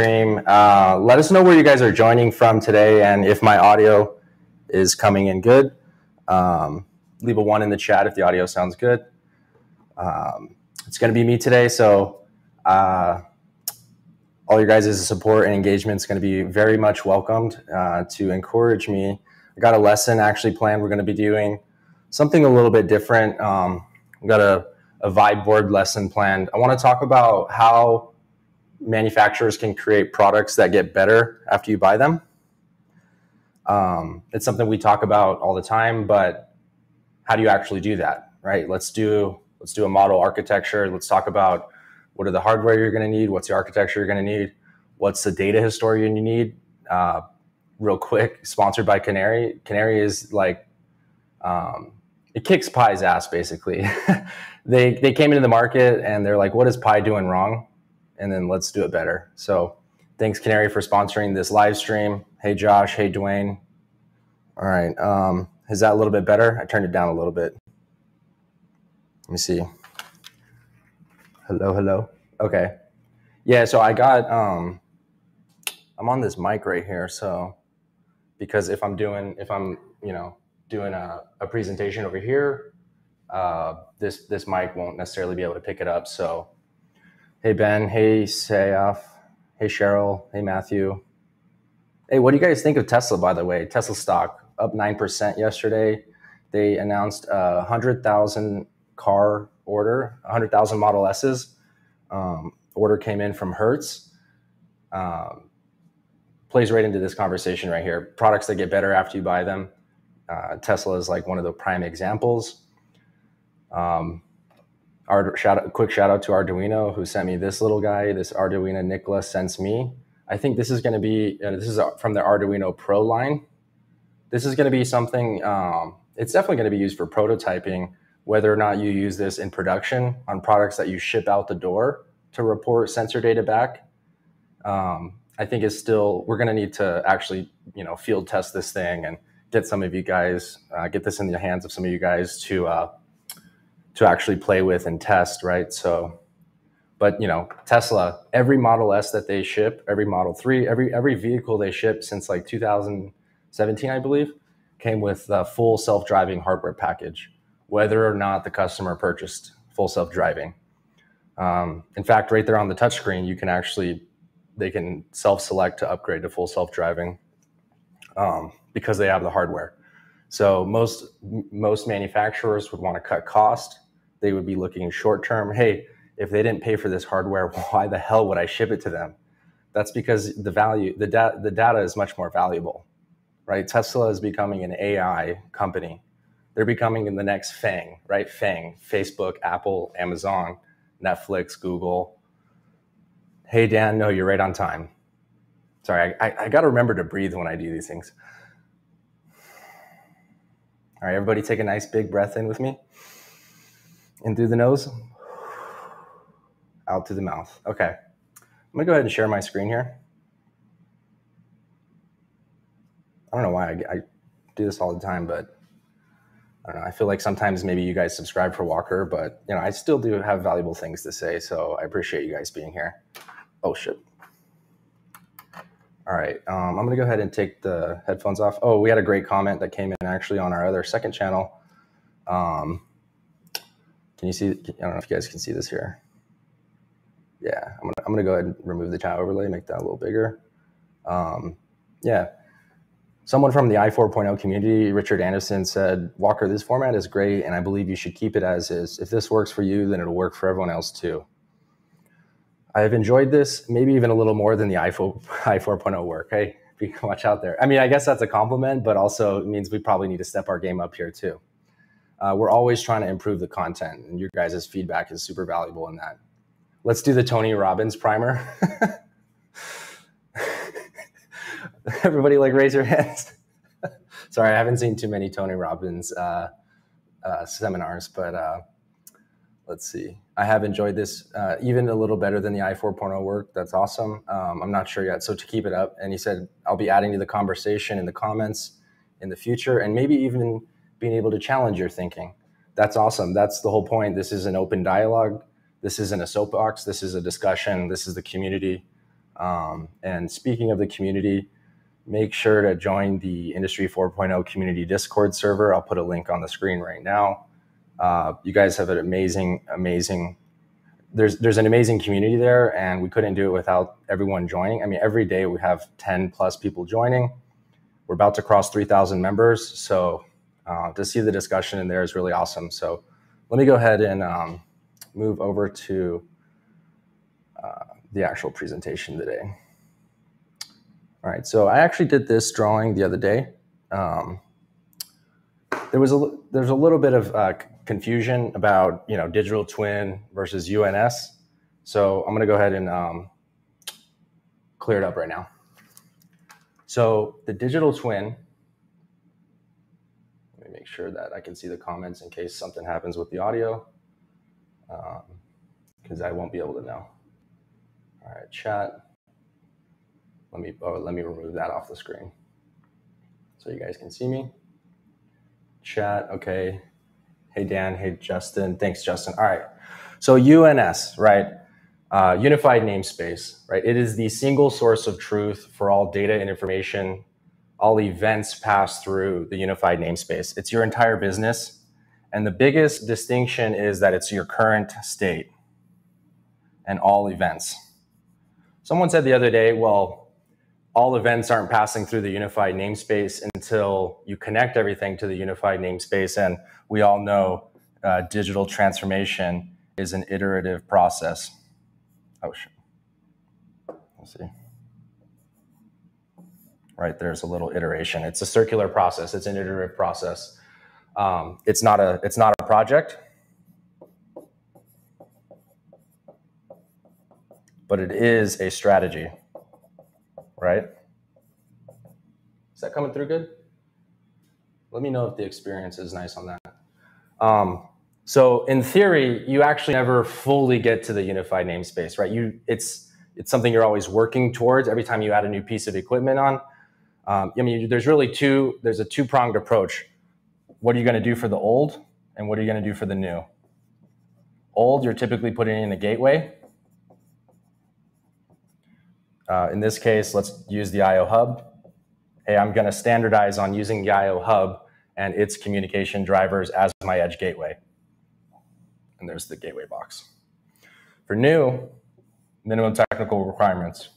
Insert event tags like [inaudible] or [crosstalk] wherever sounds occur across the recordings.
stream. Uh, let us know where you guys are joining from today and if my audio is coming in good. Um, leave a one in the chat if the audio sounds good. Um, it's going to be me today, so uh, all your guys' support and engagement is going to be very much welcomed uh, to encourage me. I got a lesson actually planned. We're going to be doing something a little bit different. Um, we got a, a vibe board lesson planned. I want to talk about how manufacturers can create products that get better after you buy them. Um, it's something we talk about all the time, but how do you actually do that? Right? Let's do let's do a model architecture. Let's talk about what are the hardware you're going to need, what's the architecture you're going to need, what's the data historian you need. Uh, real quick, sponsored by Canary. Canary is like um, it kicks Pi's ass basically. [laughs] they they came into the market and they're like, what is Pi doing wrong? And then let's do it better. So thanks Canary for sponsoring this live stream. Hey Josh, hey Dwayne. All right, um, is that a little bit better? I turned it down a little bit. Let me see. Hello, hello. Okay. Yeah, so I got um I'm on this mic right here, so because if I'm doing if I'm, you know, doing a, a presentation over here, uh, this this mic won't necessarily be able to pick it up. So Hey, Ben. Hey, Sayaf. Hey, Cheryl. Hey, Matthew. Hey, what do you guys think of Tesla, by the way? Tesla stock up 9% yesterday. They announced a 100,000 car order, 100,000 Model S's. Um, order came in from Hertz. Um, plays right into this conversation right here. Products that get better after you buy them. Uh, Tesla is like one of the prime examples. Um, our shout quick shout out to Arduino who sent me this little guy. This Arduino Nicla Sense ME. I think this is going to be uh, this is from the Arduino Pro line. This is going to be something. Um, it's definitely going to be used for prototyping. Whether or not you use this in production on products that you ship out the door to report sensor data back, um, I think is still we're going to need to actually you know field test this thing and get some of you guys uh, get this in the hands of some of you guys to uh, to actually play with and test, right? So, but you know, Tesla, every Model S that they ship, every Model 3, every every vehicle they ship since like 2017, I believe, came with a full self-driving hardware package, whether or not the customer purchased full self-driving. Um, in fact, right there on the touchscreen, you can actually they can self-select to upgrade to full self-driving um, because they have the hardware. So most most manufacturers would want to cut cost they would be looking short term. Hey, if they didn't pay for this hardware, [laughs] why the hell would I ship it to them? That's because the value, the, da- the data is much more valuable, right? Tesla is becoming an AI company. They're becoming in the next FANG, right? FANG, Facebook, Apple, Amazon, Netflix, Google. Hey, Dan, no, you're right on time. Sorry, I, I, I got to remember to breathe when I do these things. All right, everybody take a nice big breath in with me in through the nose, out through the mouth. Okay. I'm gonna go ahead and share my screen here. I don't know why I, I do this all the time, but I don't know. I feel like sometimes maybe you guys subscribe for Walker, but you know, I still do have valuable things to say. So I appreciate you guys being here. Oh shit. All right. Um, I'm gonna go ahead and take the headphones off. Oh, we had a great comment that came in actually on our other second channel. Um, can you see? I don't know if you guys can see this here. Yeah, I'm gonna, I'm gonna go ahead and remove the chat overlay, make that a little bigger. Um, yeah, someone from the i4.0 community, Richard Anderson, said, Walker, this format is great, and I believe you should keep it as is. If this works for you, then it'll work for everyone else too. I have enjoyed this, maybe even a little more than the i4, [laughs] i4.0 work. Hey, [laughs] watch out there. I mean, I guess that's a compliment, but also it means we probably need to step our game up here too uh, we're always trying to improve the content, and your guys' feedback is super valuable in that. Let's do the Tony Robbins primer. [laughs] Everybody, like, raise your hands. [laughs] Sorry, I haven't seen too many Tony Robbins uh, uh, seminars, but uh, let's see. I have enjoyed this uh, even a little better than the i4.0 work. That's awesome. Um, I'm not sure yet. So to keep it up, and he said I'll be adding to the conversation in the comments in the future, and maybe even being able to challenge your thinking. That's awesome. That's the whole point. This is an open dialogue. This isn't a soapbox. This is a discussion. This is the community. Um, and speaking of the community, make sure to join the Industry 4.0 community Discord server. I'll put a link on the screen right now. Uh, you guys have an amazing, amazing. There's there's an amazing community there, and we couldn't do it without everyone joining. I mean, every day we have 10 plus people joining. We're about to cross 3,000 members, so uh, to see the discussion in there is really awesome. So let me go ahead and um, move over to uh, the actual presentation today. All right, so I actually did this drawing the other day. Um, there was a there's a little bit of uh, confusion about you know digital twin versus UNS. So I'm going to go ahead and um, clear it up right now. So the digital twin. Make sure that I can see the comments in case something happens with the audio, because um, I won't be able to know. All right, chat. Let me, oh, let me remove that off the screen so you guys can see me. Chat, okay. Hey, Dan. Hey, Justin. Thanks, Justin. All right. So UNS, right? Uh, unified namespace, right? It is the single source of truth for all data and information. All events pass through the unified namespace. It's your entire business. And the biggest distinction is that it's your current state and all events. Someone said the other day, well, all events aren't passing through the unified namespace until you connect everything to the unified namespace. And we all know uh, digital transformation is an iterative process. Oh, shit. Let's see. Right there's a little iteration. It's a circular process. It's an iterative process. Um, it's not a it's not a project, but it is a strategy right? Is that coming through good? Let me know if the experience is nice on that. Um, so in theory, you actually never fully get to the unified namespace, right? You, it's it's something you're always working towards every time you add a new piece of equipment on. Um, I mean, there's really two. There's a two pronged approach. What are you going to do for the old, and what are you going to do for the new? Old, you're typically putting in a gateway, uh, in this case, let's use the IO Hub. Hey, I'm going to standardize on using the IO Hub and its communication drivers as my edge gateway. And there's the gateway box. For new, minimum technical requirements.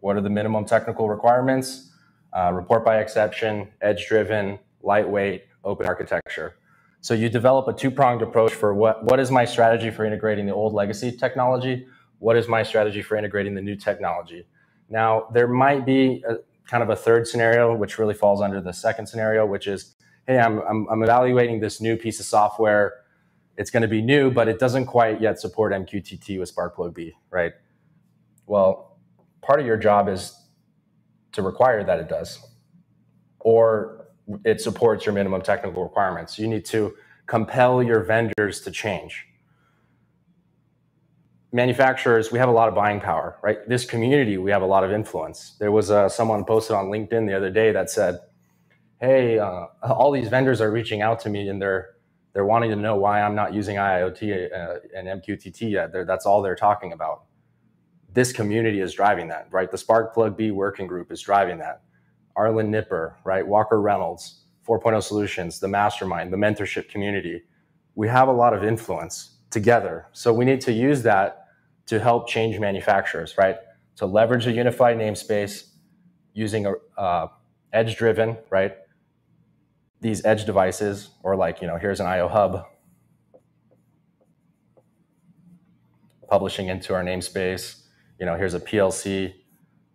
What are the minimum technical requirements? Uh, report by exception, edge driven, lightweight, open architecture. So you develop a two pronged approach for what, what is my strategy for integrating the old legacy technology what is my strategy for integrating the new technology? Now, there might be a, kind of a third scenario, which really falls under the second scenario, which is, hey, I'm, I'm, I'm evaluating this new piece of software. It's going to be new, but it doesn't quite yet support MQTT with Sparkplug B, right? Well, part of your job is to require that it does, or it supports your minimum technical requirements. You need to compel your vendors to change manufacturers, we have a lot of buying power, right? This community, we have a lot of influence. There was uh, someone posted on LinkedIn the other day that said, "Hey, uh, all these vendors are reaching out to me and they're they're wanting to know why I'm not using IIoT uh, and MQTT yet. They're, that's all they're talking about." This community is driving that, right? The Sparkplug B working group is driving that. Arlen Nipper, right? Walker Reynolds, 4.0 Solutions, the mastermind, the mentorship community. We have a lot of influence together. So we need to use that to help change manufacturers, right? To leverage a unified namespace using a uh, edge driven, right? These edge devices, or like, you know, here's an IO hub publishing into our namespace. You know, here's a PLC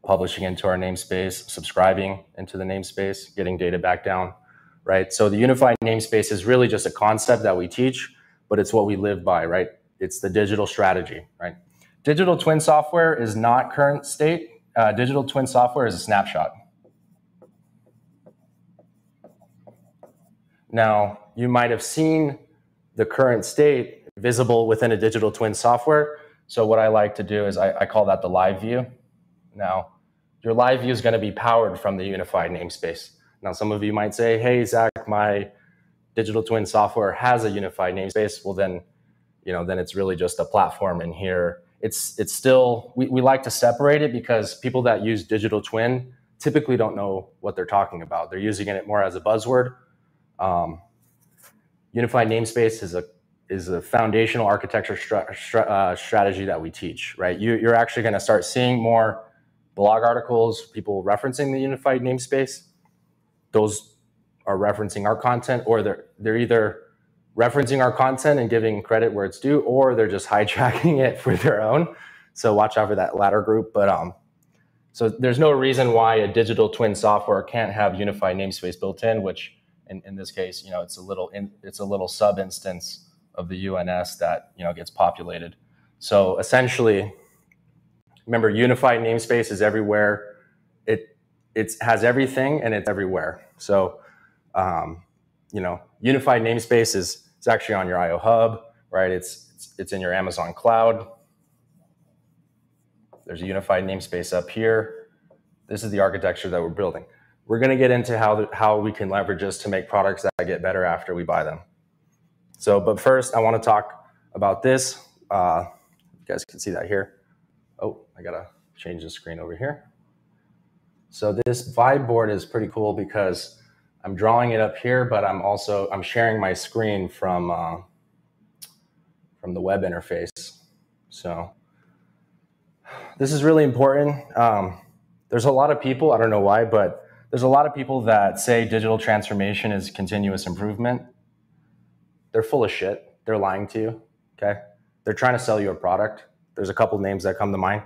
publishing into our namespace, subscribing into the namespace, getting data back down, right? So the unified namespace is really just a concept that we teach but it's what we live by, right? It's the digital strategy, right? Digital twin software is not current state. Uh, digital twin software is a snapshot. Now, you might have seen the current state visible within a digital twin software. So what I like to do is I, I call that the live view. Now, your live view is going to be powered from the unified namespace. Now, some of you might say, hey, Zach, my digital twin software has a unified namespace, well then, you know, then it's really just a platform in here. it's it's still we, we like to separate it because people that use digital twin typically don't know what they're talking about. They're using it more as a buzzword. Um, unified namespace is a is a foundational architecture stra- stra- uh, strategy that we teach. Right, you, you're actually going to start seeing more blog articles, people referencing the unified namespace. Those are referencing our content, or they're they're either referencing our content and giving credit where it's due, or they're just [laughs] hijacking it for their own. So watch out for that latter group. But um, so there's no reason why a digital twin software can't have unified namespace built in, which in, in this case, you know, it's a little in, it's a little sub instance of the UNS that you know gets populated. So essentially, remember, unified namespace is everywhere. It it has everything and it's everywhere. So um, you know, unified namespace is it's actually on your IO Hub, right? It's, it's, it's in your Amazon cloud. There's a unified namespace up here. This is the architecture that we're building. We're going to get into how, the, how we can leverage this to make products that get better after we buy them. So, but first, I want to talk about this. Uh, you guys can see that here. Oh, I got to change the screen over here. So this vibe board is pretty cool because I'm drawing it up here, but I'm also I'm sharing my screen from uh, from the web interface. So this is really important. Um, there's a lot of people I don't know why, but there's a lot of people that say digital transformation is continuous improvement. They're full of shit. They're lying to you. Okay, they're trying to sell you a product. There's a couple names that come to mind.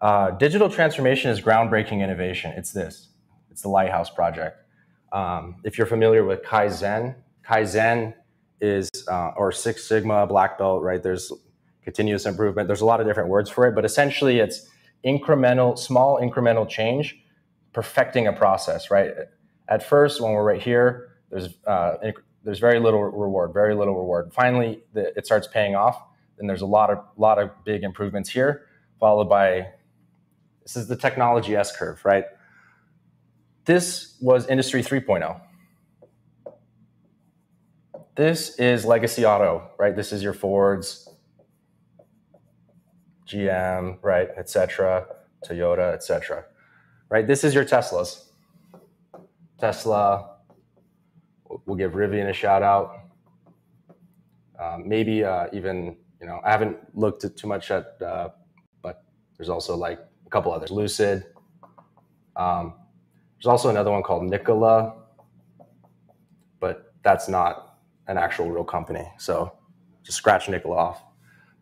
Uh, digital transformation is groundbreaking innovation. It's this. It's the Lighthouse Project. Um, if you're familiar with Kaizen, Kaizen is, uh, or Six Sigma, Black Belt, right? There's continuous improvement. There's a lot of different words for it, but essentially it's incremental, small incremental change, perfecting a process, right? At first, when we're right here, there's, uh, there's very little reward, very little reward. Finally, the, it starts paying off. and there's a lot of, lot of big improvements here, followed by, this is the technology S curve, right? This was Industry 3.0. This is legacy auto, right? This is your Fords, GM, right, etc., Toyota, etc. Right? This is your Teslas. Tesla. We'll give Rivian a shout out. Um, maybe uh, even you know I haven't looked too much at, uh, but there's also like a couple others. Lucid. Um, there's also another one called Nikola, but that's not an actual real company. So just scratch Nikola off.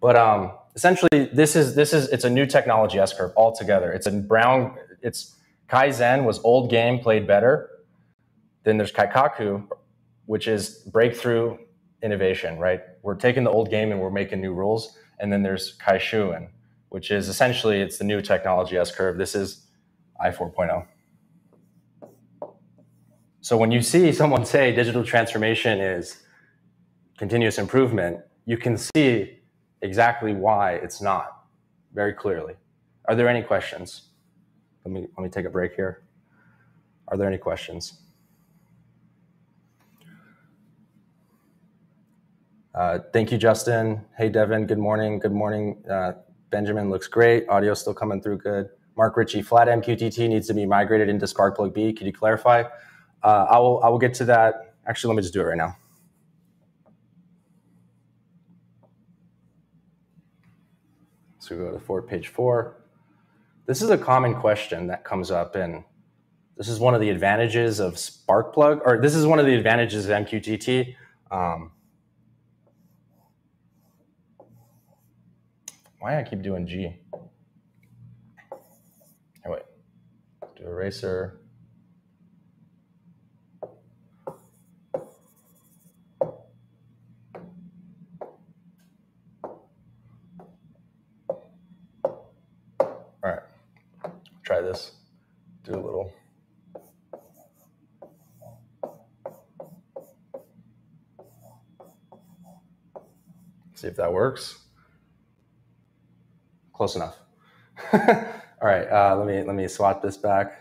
But um, essentially, this is this is it's a new technology S curve altogether. It's a brown. It's Kaizen was old game played better. Then there's Kaikaku, which is breakthrough innovation. Right, we're taking the old game and we're making new rules. And then there's Kakushin, which is essentially it's the new technology S curve. This is I 4.0. So when you see someone say digital transformation is continuous improvement, you can see exactly why it's not very clearly. Are there any questions? Let me let me take a break here. Are there any questions? Uh, thank you, Justin. Hey, Devin. Good morning. Good morning. Uh, Benjamin looks great. Audio still coming through good. Mark Ritchie, flat MQTT needs to be migrated into Sparkplug B. Could you clarify? Uh, I will I will get to that. Actually, let me just do it right now. So we go to four, page four. This is a common question that comes up, and this is one of the advantages of Sparkplug, or this is one of the advantages of MQTT. Um, why I keep doing G? Oh, wait, do eraser. All right, try this. Do a little. See if that works close enough. [laughs] All right, uh, let me let me swap this back.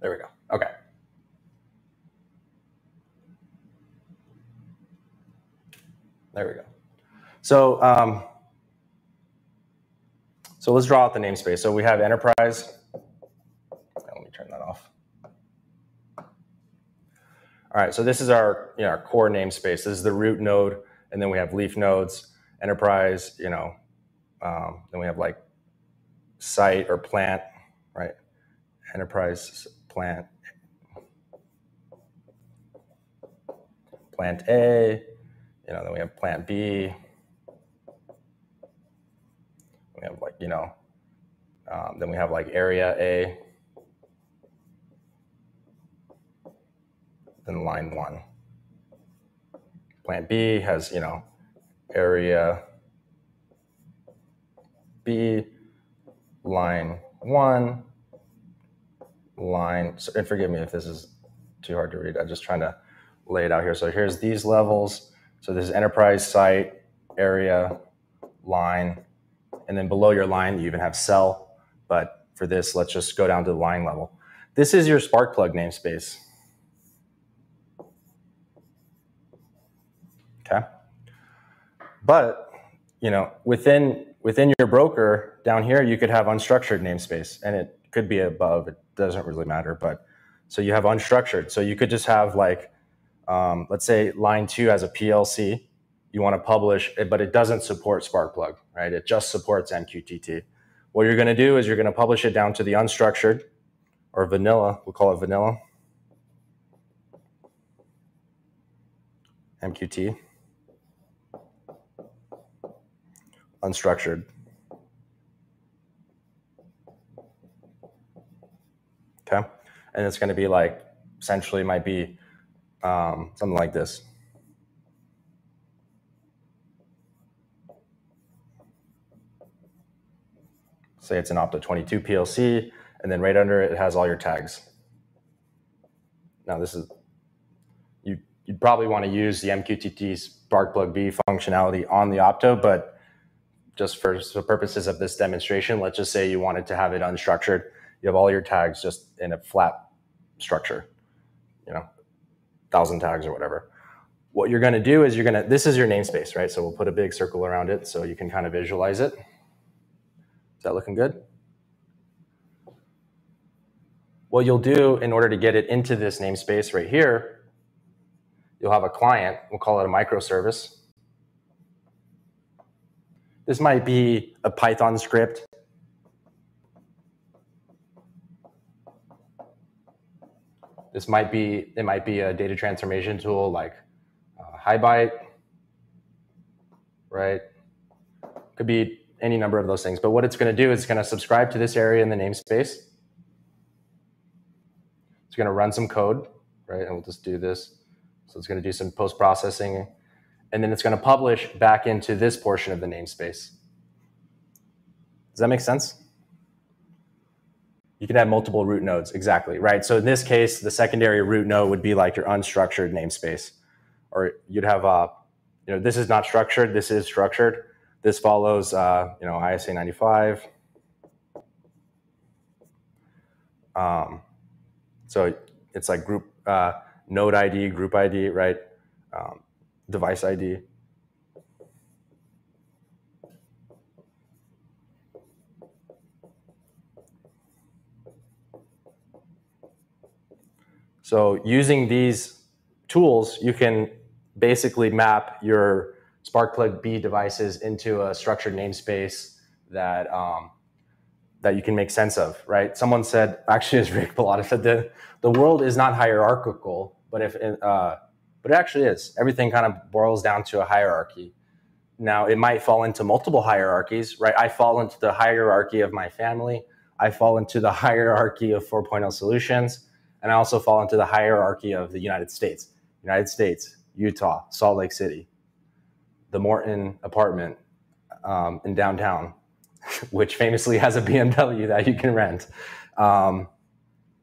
There we go. Okay. There we go. So um, so let's draw out the namespace. So we have enterprise All right, so this is our, you know, our core namespace. This is the root node, and then we have leaf nodes, enterprise, you know, um, then we have like site or plant, right? Enterprise plant, plant A, you know, then we have plant B. We have like, you know, um, then we have like area A. Then line one. Plant B has, you know, area B, line one, line, and forgive me if this is too hard to read. I'm just trying to lay it out here. So here's these levels. So this is enterprise site, area, line, and then below your line, you even have cell. But for this, let's just go down to the line level. This is your Sparkplug namespace. Okay. But, you know, within within your broker down here, you could have unstructured namespace and it could be above. It doesn't really matter. But so you have unstructured. So you could just have like, um, let's say line two has a PLC. You want to publish it, but it doesn't support Sparkplug, right? It just supports MQTT. What you're going to do is you're going to publish it down to the unstructured or vanilla. We'll call it vanilla. MQT. Unstructured. Okay. And it's going to be like, essentially might be um, something like this. Say it's an Opto22 PLC, and then right under it, it has all your tags. Now this is, you, you'd probably want to use the MQTT Sparkplug B functionality on the Opto, but just for the purposes of this demonstration, let's just say you wanted to have it unstructured. You have all your tags just in a flat structure, you know, thousand tags or whatever. What you're going to do is you're going to, this is your namespace, right? So we'll put a big circle around it so you can kind of visualize it. Is that looking good? What you'll do in order to get it into this namespace right here, you'll have a client, we'll call it a microservice. This might be a Python script. This might be, it might be a data transformation tool like uh, HighByte, right? Could be any number of those things. But what it's going to do is it's going to subscribe to this area in the namespace. It's going to run some code, right? And we'll just do this. So it's going to do some post-processing and then it's going to publish back into this portion of the namespace. Does that make sense? You can have multiple root nodes, exactly, right? So in this case, the secondary root node would be like your unstructured namespace. Or you'd have, uh, you know, this is not structured, this is structured. This follows, uh, you know, ISA 95. Um, so it's like group uh, node ID, group ID, right? Um, device ID. So using these tools, you can basically map your Sparkplug B devices into a structured namespace that um, that you can make sense of, right? Someone said, [laughs] actually, as Rick Bellotta said, the, the world is not hierarchical, but if uh, but it actually is. Everything kind of boils down to a hierarchy. Now, it might fall into multiple hierarchies, right? I fall into the hierarchy of my family. I fall into the [laughs] hierarchy of 4.0 solutions. And I also fall into the hierarchy of the United States. United States, Utah, Salt Lake City, the Morton apartment um, in downtown, [laughs] which famously has a BMW that you can rent. Um,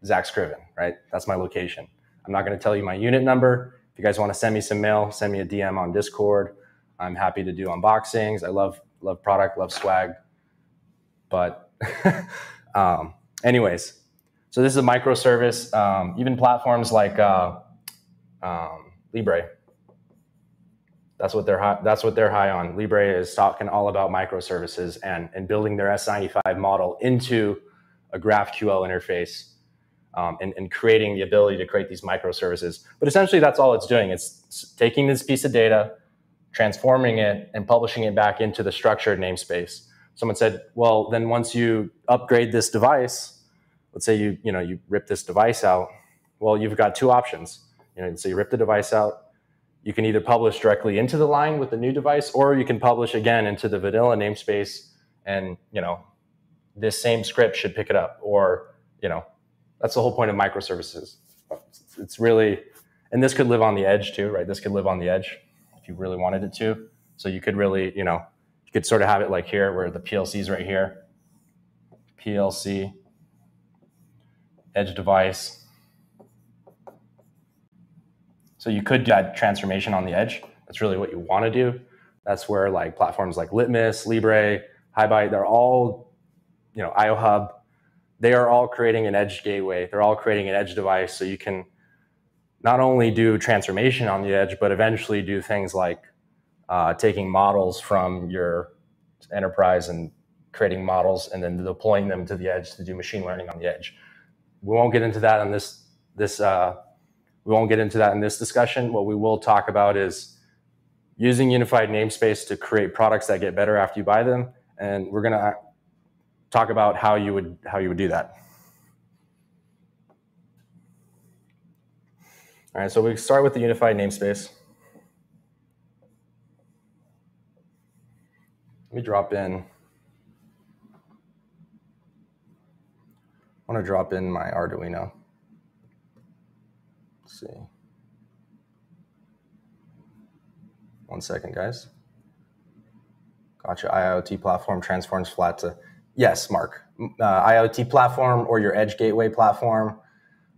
Zach Scriven, right? That's my location. I'm not going to tell you my unit number. If you guys want to send me some mail, send me a DM on Discord. I'm happy to do unboxings. I love love product, love swag. But [laughs] um, anyways, so this is a microservice. Um, even platforms like uh, um, Libre, That's what they're high, that's what they're high on. Libre is talking all about microservices and, and building their S95 model into a GraphQL interface um, and, and creating the ability to create these microservices. But essentially, that's all it's doing. It's taking this piece of data, transforming it, and publishing it back into the structured namespace. Someone said, well, then once you upgrade this device, let's say you, you, know, you rip this device out, well, you've got two options. You know, so you rip the device out, you can either publish directly into the line with the new device, or you can publish again into the vanilla namespace, and you know, this same script should pick it up. Or you know, that's the whole point of microservices. It's really, and this could live on the edge too, right? This could live on the edge if you really wanted it to. So you could really, you know, you could sort of have it like here, where the PLC is right here, PLC, edge device so you could do that transformation on the edge. That's really what you want to do. That's where like platforms like Litmus, Libre, HighByte, they're all, you know, IOHub, they are all creating an edge gateway. They're all creating an edge device. So you can not only do transformation on the edge, but eventually do things like uh, taking models from your enterprise and creating models and then deploying them to the edge to do machine learning on the edge. We won't get into that on this this uh, we won't get into that in this discussion. What we will talk about is using unified namespace to create products that get better after you buy them. And we're to talk about how you would how you would do that. All right, so we start with the unified namespace. Let me drop in. I want to drop in my Arduino Let's see. One second, guys. Gotcha. IoT platform transforms flat to yes, Mark. Uh, IoT platform or your Edge Gateway platform.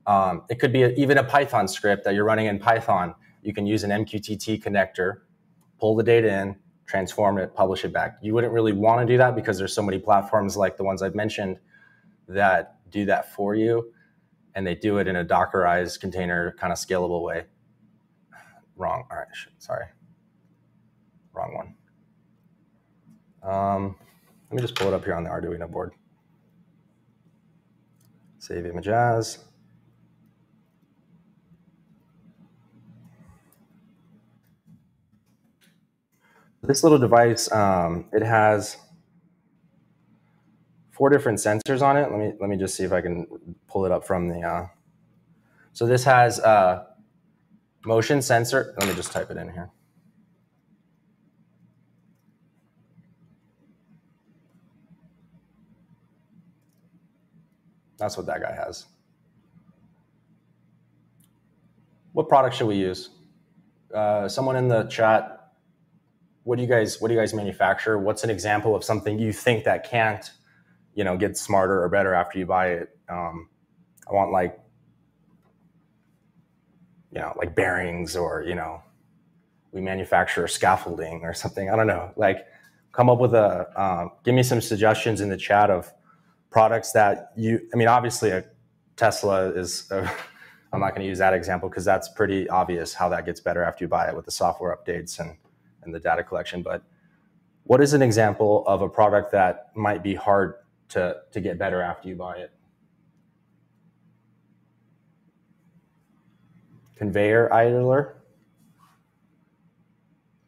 Um, it could be a, even a Python script that you're running in Python. You can use an MQTT connector, pull the data in, transform it, publish it back. You wouldn't really want to do that because there's so many platforms like the ones I've mentioned that do that for you and they do it in a Dockerized container kind of scalable way. Wrong. All right. Sorry. Wrong one. Um, let me just pull it up here on the Arduino board. Save image as. This little device, um, it has four different sensors on it. Let me let me just see if I can pull it up from the. Uh, so this has a motion sensor. Let me just type it in here. That's what that guy has. What product should we use? Uh, someone in the chat. What do you guys What do you guys manufacture? What's an example of something you think that can't you know get smarter or better after you buy it. Um, I want like you know like bearings or you know we manufacture scaffolding or something. I don't know. Like come up with a um, give me some suggestions in the chat of products that you. I mean, obviously a Tesla is. [laughs] I'm not going to use that example because that's pretty obvious how that gets better after you buy it with the software updates and and the data collection. But what is an example of a product that might be hard to, to get better after you buy it. Conveyor idler.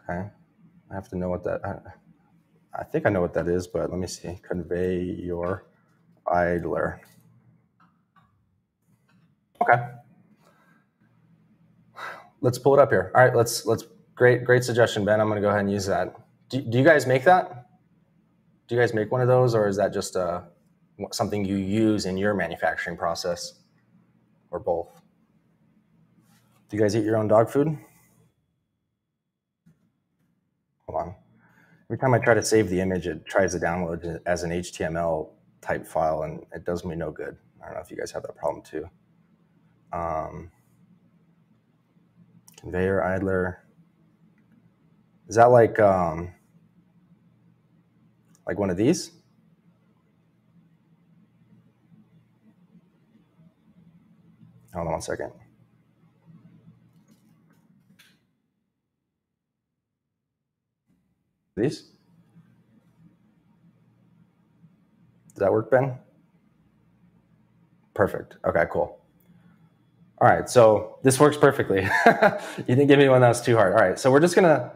Okay. I have to know what that, I, I think I know what that is, but let me see. Conveyor idler. Okay. Let's pull it up here. All right, let's, let's, great, great suggestion, Ben. I'm going to go ahead and use that. Do, do you guys make that? do you guys make one of those, or is that just uh, something you use in your manufacturing process, or both? Do you guys eat your own dog food? Hold on. Every time I try to save the image, it tries to download it as an HTML type file, and it does me no good. I don't know if you guys have that problem too. Um, conveyor idler. Is that like um, like one of these. Hold on one second. these. Does that work, Ben? Perfect. Okay, cool. All right, so this works perfectly. [laughs] you didn't give me one that was too hard. All right, so we're just gonna.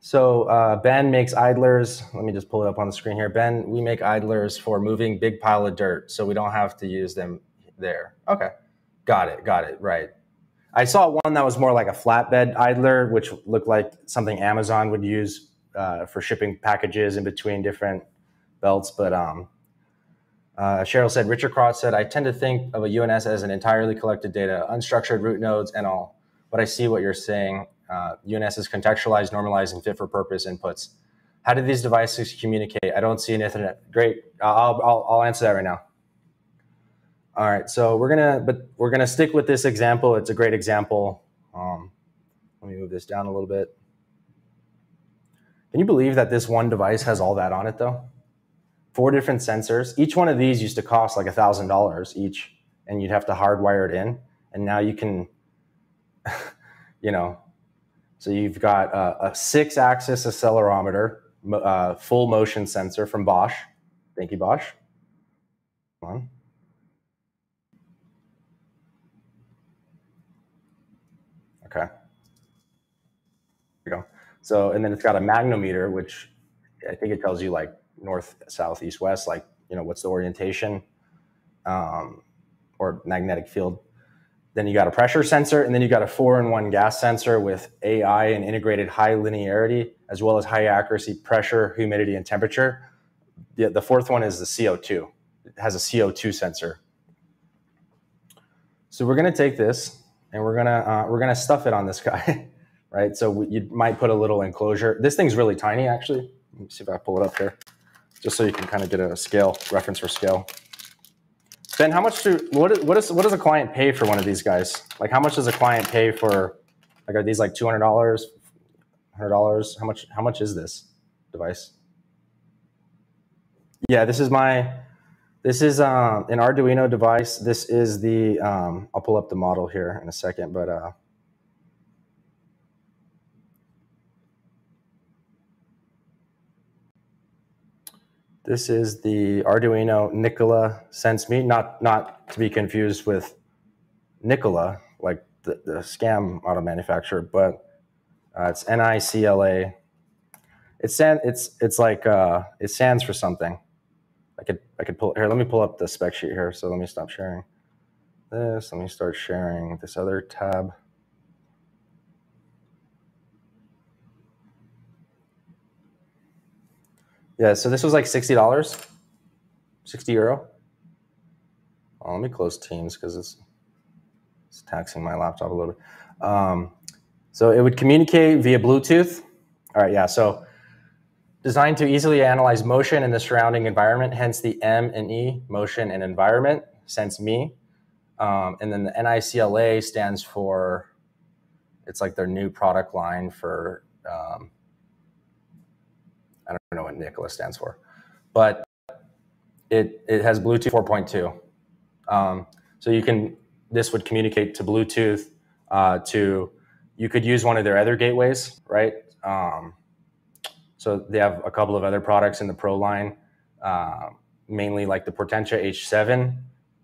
So uh, Ben makes idlers. Let me just pull it up on the screen here. Ben, we make idlers for moving big pile of dirt, so we don't have to use them there. Okay, got it, got it. Right. I saw one that was more like a flatbed idler, which looked like something Amazon would use uh, for shipping packages in between different belts. But um, uh, Cheryl said, Richard Cross said, I tend to think of a UNS as an entirely collected data, unstructured root nodes and all. But I see what you're saying. Uh, UNS is contextualized, normalized, and fit for purpose inputs. How do these devices communicate? I don't see an Ethernet. Great. I'll, I'll, I'll answer that right now. All right, so we're gonna, but we're gonna stick with this example. It's a great example. Um, let me move this down a little bit. Can you believe that this one device has all that on it though? Four different sensors. Each one of these used to cost like a thousand dollars each, and you'd have to hardwire it in. And now you can, [laughs] you know, so you've got a, a six-axis accelerometer, uh, full motion sensor from Bosch. Thank you, Bosch. Come on. Okay. There you go. So, and then it's got a magnetometer, which I think it tells you like north, south, east, west, like, you know, what's the orientation um, or magnetic field. Then you got a pressure sensor, and then you got a four in one gas sensor with AI and integrated high linearity, as well as high accuracy pressure, humidity, and temperature. The, the fourth one is the CO2. It has a CO2 sensor. So we're going to take this and we're gonna uh, we're gonna stuff it on this guy, [laughs] right? So we, you might put a little enclosure. This thing's really tiny, actually. Let me see if I pull it up here, just so you can kind of get a scale reference for scale. Ben, how much do what what is what does a client pay for one of these guys? Like, how much does a client pay for? Like, are these like two hundred dollars, hundred dollars? How much? How much is this device? Yeah, this is my this is um, an Arduino device. This is the, um, I'll pull up the model here in a second, but uh, this is the Arduino Nicla Sense ME, not, not to be confused with Nicola, like the, the scam auto manufacturer, but uh, it's N-I-C-L-A. It's, it's, it's like, uh, it stands for something. I could I could pull here. Let me pull up the spec sheet here. So let me stop sharing this. Let me start sharing this other tab. Yeah, so this was like sixty dollars, sixty euro. Oh, let me close Teams because it's it's taxing my laptop a little bit. Um, so it would communicate via Bluetooth. All right, yeah. So designed to easily analyze motion in the surrounding environment, hence the M and E, motion and environment, sense me. Um, and then the NICLA stands for, it's like their new product line for, um, don't know what Nicla stands for, but it, it has Bluetooth 4.2. Um, so you can, this would communicate to Bluetooth uh, to, you could use one of their other gateways, right? Um, so they have a couple of other products in the Pro line, uh, mainly like the Portenta H7,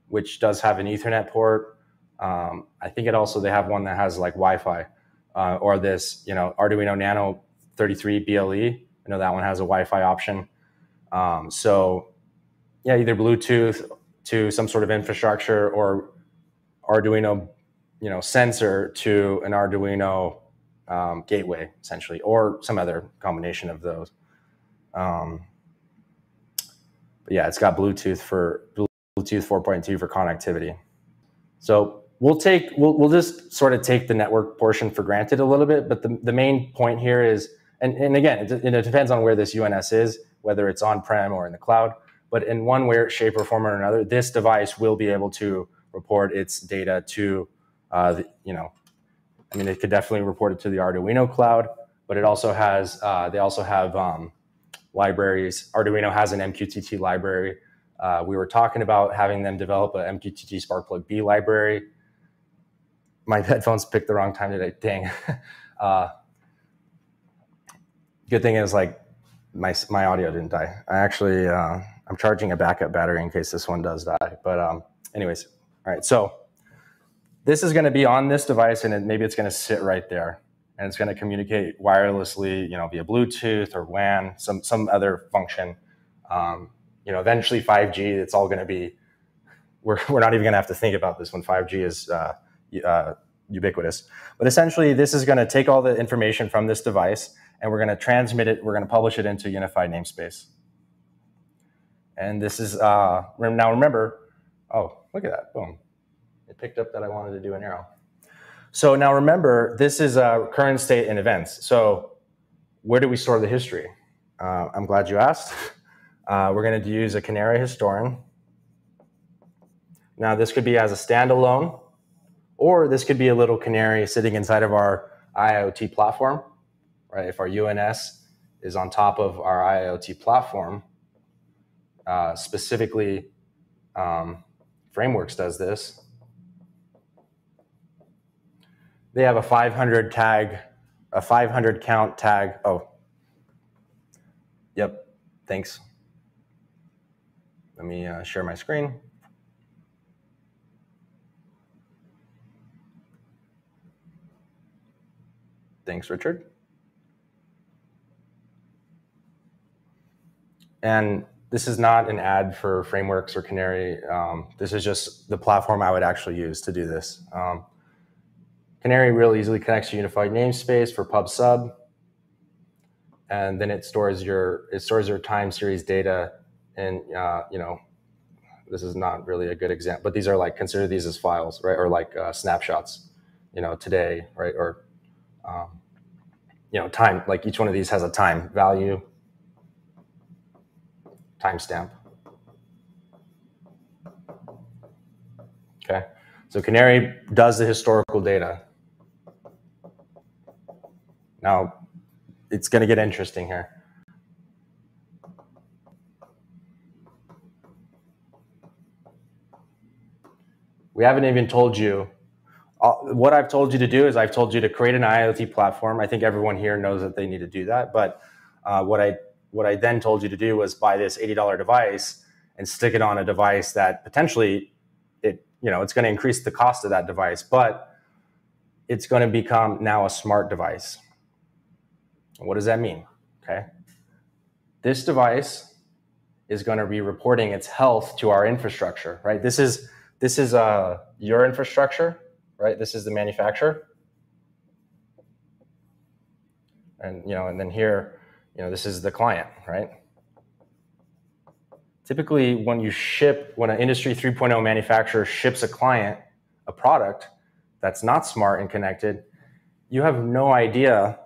which does have an Ethernet port. Um, I think it also they have one that has like Wi-Fi, uh, or this you know Arduino Nano 33 BLE. I know that one has a Wi-Fi option. Um, so yeah, either Bluetooth to some sort of infrastructure or Arduino, you know, sensor to an Arduino um, gateway essentially, or some other combination of those. Um, but yeah, it's got Bluetooth for Bluetooth 4.2 for connectivity. So we'll take we'll, we'll just sort of take the network portion for granted a little bit, but the, the main point here is, and, and again, it, it depends on where this UNS is, whether it's on-prem or in the cloud. But in one way, shape, or form or another, this device will be able to report its data to, uh, the, you know, I mean, it could definitely report it to the Arduino cloud, but it also has, uh, they also have um, libraries. Arduino has an MQTT library. Uh, we were talking about having them develop a MQTT Sparkplug B library. My [laughs] headphones picked the wrong time today. Dang. [laughs] good thing is like my my audio didn't die. I actually uh, I'm charging a backup battery in case this one does die. But um, anyways, all right. So this is going to be on this device, and it, maybe it's going to sit right there, and it's going to communicate wirelessly, you know, via Bluetooth or WAN, some some other function. Um, you know, eventually 5G. It's all going to be. We're we're not even going to have to think about this when 5G is. Uh, uh, ubiquitous. But essentially, this is going to take all the information from this device and we're going to transmit it, we're going to publish it into unified namespace. And this is, uh, now remember, oh, look at that, boom. It picked up that I wanted to do an arrow. So now remember, this is a current state and events. So where do we store the history? Uh, I'm glad you asked. Uh, we're going to use a Canary historian. Now this could be as a standalone, or this could be a little canary sitting inside of our IoT platform right? If our UNS is on top of our IoT platform, uh, specifically, um, Frameworks does this. They have a 500 tag, a 500 count tag. Oh, yep. Thanks. Let me uh, share my screen. Thanks, Richard. And this is not an ad for frameworks or Canary. Um, this is just the platform I would actually use to do this. Um, Canary really easily connects to unified namespace for pub sub, and then it stores your it stores your time series data. And uh, you know, this is not really a good example, but these are like consider these as files, right? Or like uh, snapshots. You know, today, right? Or um, you know, time. Like each one of these has a time value timestamp. Okay, so Canary does the historical data. Now, it's going to get interesting here. We haven't even told you. Uh, what I've told you to do is I've told you to create an IoT platform. I think everyone here knows that they need to do that. But uh, what I what I then told you to do was buy this $80 device and stick it on a device that potentially it, you know, it's going to increase the cost of that device, but it's going to become now a smart device. What does that mean? Okay. This device is going to be reporting its health to our infrastructure, right? This is this is uh, your infrastructure, right? This is the manufacturer. And you know, and then here you know, this is the client, right? Typically, when you ship, when an Industry 3.0 manufacturer ships a client a product that's not smart and connected, you have no idea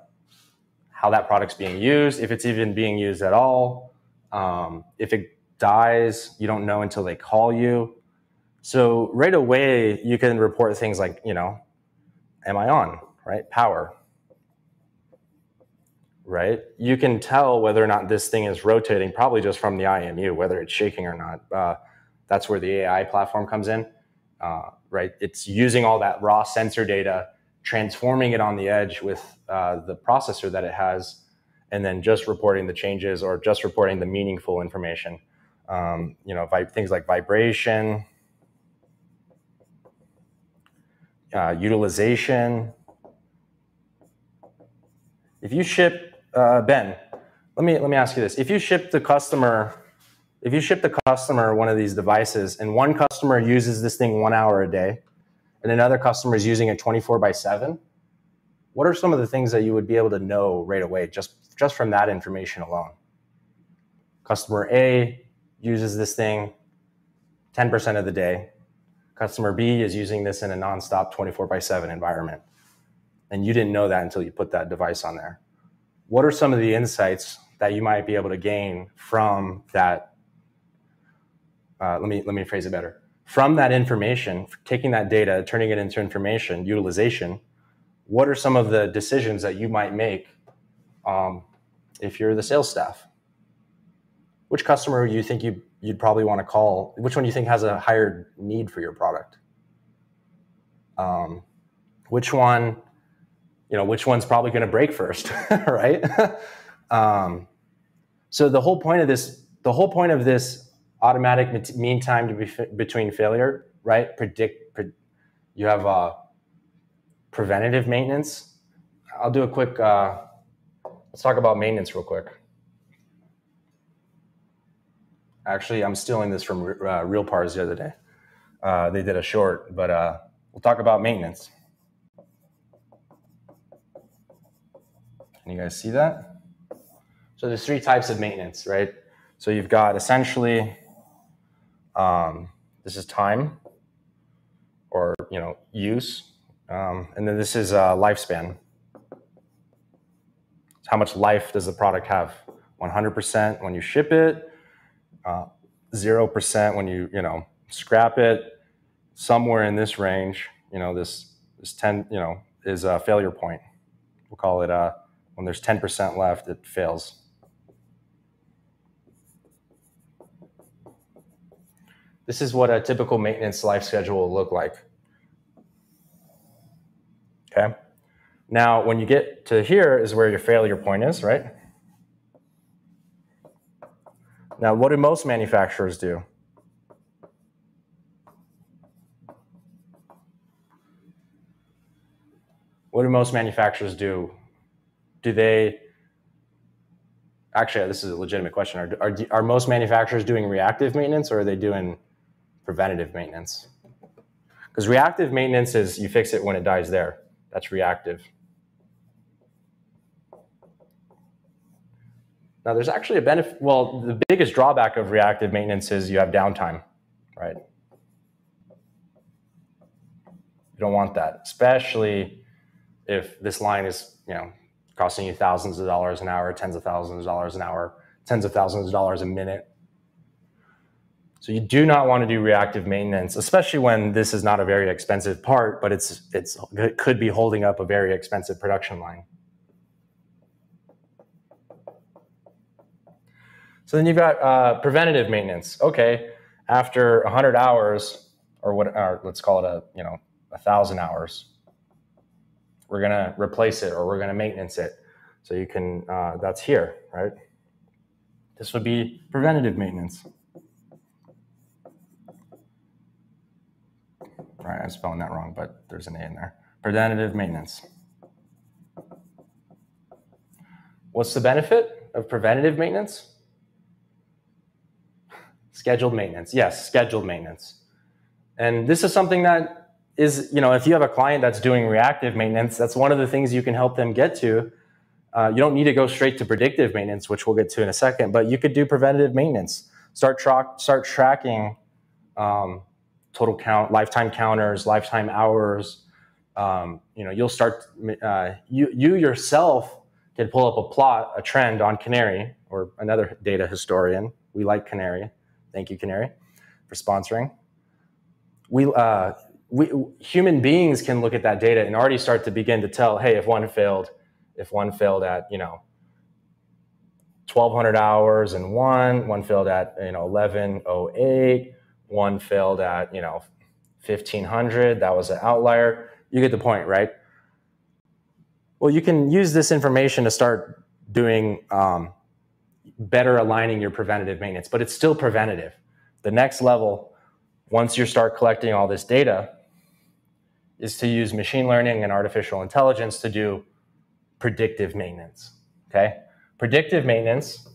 how that product's being used, if it's even being used at all. Um, if it dies, you don't know until they call you. So right away, you can report things like, you know, am I on, right? Power, right? You can tell whether or not this thing is rotating probably just from the IMU, whether it's shaking or not. Uh, that's where the AI platform comes in, uh, right? It's using all that raw sensor data, transforming it on the edge with uh, the processor that it has, and then just reporting the changes or just reporting the meaningful information. Um, you know, things like vibration, uh, utilization. If you ship uh, Ben, let me let me ask you this: If you ship the customer, if you ship the customer one of these devices, and one customer uses this thing one hour a day, and another customer is using it twenty four by seven, what are some of the things that you would be able to know right away just just from that information alone? Customer A uses this thing 10% of the day. Customer B is using this in a nonstop 24 by 7 environment. And you didn't know that until you put that device on there what are some of the insights that you might be able to gain from that? Uh, let me let me phrase it better. From that information, taking that data, turning it into information, utilization. What are some of the decisions that you might make um, if you're the sales staff? Which customer you think you you'd probably want to call? Which one do you think has a higher need for your product? Um, which one you know which one's probably going to break first [laughs] right Um, so the whole point of this, the whole point of this automatic mean time to be between failure, right? Predict. Pre- you have uh, preventative maintenance. I'll do a quick. Uh, let's talk about maintenance real quick. Actually, I'm stealing this from uh, RealPars the other day. Uh, they did a short, but uh, we'll talk about maintenance. Can you guys see that? So there's three types of maintenance, right? So you've got essentially, um, this is time or you know use, um, and then this is uh, lifespan. How much life does the product have? 100% when you ship it, uh, zero percent when you you know scrap it. Somewhere in this range, you know this this 10 you know is a failure point. We'll call it uh, when there's 10% left, it fails. This is what a typical maintenance life schedule will look like. Okay. Now, when you get to here is where your failure point is, right? Now, what do most manufacturers do? What do most manufacturers do do they actually this is a legitimate question. Are, are, are most manufacturers doing reactive maintenance or are they doing preventative maintenance? Because reactive maintenance is you fix it when it dies there. That's reactive. Now there's actually a benefit well the biggest drawback of reactive maintenance is you have downtime right? You don't want that especially if this line is you know costing you thousands of dollars an hour, tens of thousands of dollars an hour, tens of thousands of dollars a minute. So you do not want to do reactive maintenance, especially when this is not a very expensive part, but it's it's it could be holding up a very expensive production line. So then you've got uh, preventative maintenance. Okay, after 100 hours, or what? Or let's call it a you know a thousand hours, we're going to replace it or we're going to maintenance it. So you can, uh, that's here, right? This would be preventative maintenance. Right, I'm spelling that wrong, but there's an A in there. Preventative maintenance. What's the benefit of preventative maintenance? Scheduled maintenance. Yes, scheduled maintenance. And this is something that is, you know, if you have a client that's doing reactive maintenance, that's one of the things you can help them get to. Uh, you don't need to go straight to predictive maintenance, which we'll get to in a second, but you could do preventative maintenance. Start tra- start tracking um, total count, lifetime counters, lifetime hours. Um, you know, you'll start. Uh, you you yourself can pull up a plot, a trend on Canary or another data historian. We like Canary. Thank you, Canary, for sponsoring. We uh, we human beings can look at that data and already start to begin to tell, hey, if one failed, if one failed at you know 1200 hours and one, one failed at you know 1108, one failed at you know 1500, that was an outlier. You get the point, right? Well, you can use this information to start doing um, better aligning your preventative maintenance, but it's still preventative. The next level, once you start collecting all this data, is to use machine learning and artificial intelligence to do predictive maintenance. Okay? Predictive maintenance.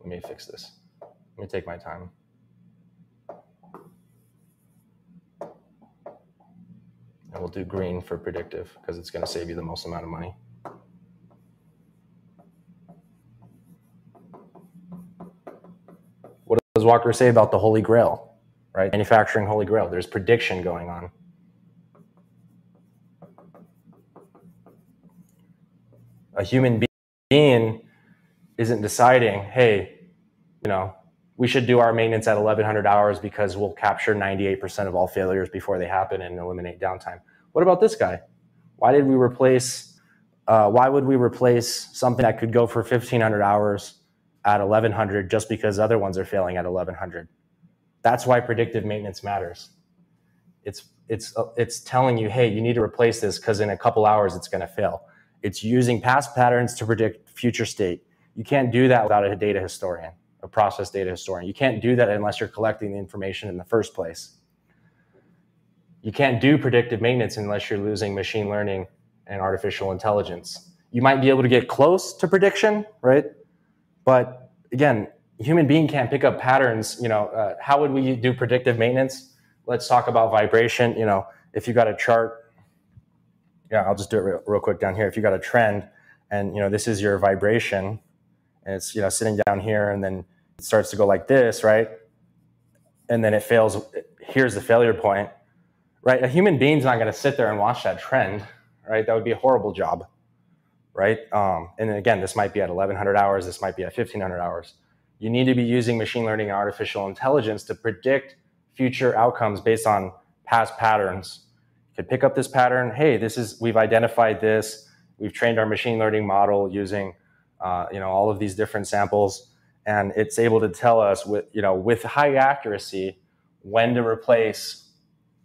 Let me fix this. Let me take my time. And we'll do green for predictive because it's going to save you the most amount of money. What does Walker say about the Holy Grail? Right? Manufacturing holy grail. There's prediction going on. A human being isn't deciding, hey, you know, we should do our maintenance at 1100 hours because we'll capture 98% of all failures before they happen and eliminate downtime. What about this guy? Why did we replace, uh, why would we replace something that could go for 1500 hours at 1100 just because other ones are failing at 1100? That's why predictive maintenance matters. It's it's it's telling you, hey, you need to replace this because in a couple hours it's going to fail. It's using past patterns to predict future state. You can't do that without a data historian, a process data historian. You can't do that unless you're collecting the information in the first place. You can't do predictive maintenance unless you're losing machine learning and artificial intelligence. You might be able to get close to prediction, right? But again, human being can't pick up patterns. You know, uh, how would we do predictive maintenance? Let's talk about vibration. You know, if you got a chart, yeah, I'll just do it real, real quick down here. If you got a trend, and you know, this is your vibration, and it's you know sitting down here, and then it starts to go like this, right? And then it fails. Here's the failure point right? A human being's not going to sit there and watch that trend, right? That would be a horrible job, right? Um, and again, this might be at 1100 hours, this might be at 1500 hours. You need to be using machine learning and artificial intelligence to predict future outcomes based on past patterns. You could pick up this pattern. Hey, this is we've identified this. We've trained our machine learning model using, uh, you know, all of these different samples, and it's able to tell us with, you know, with high accuracy when to replace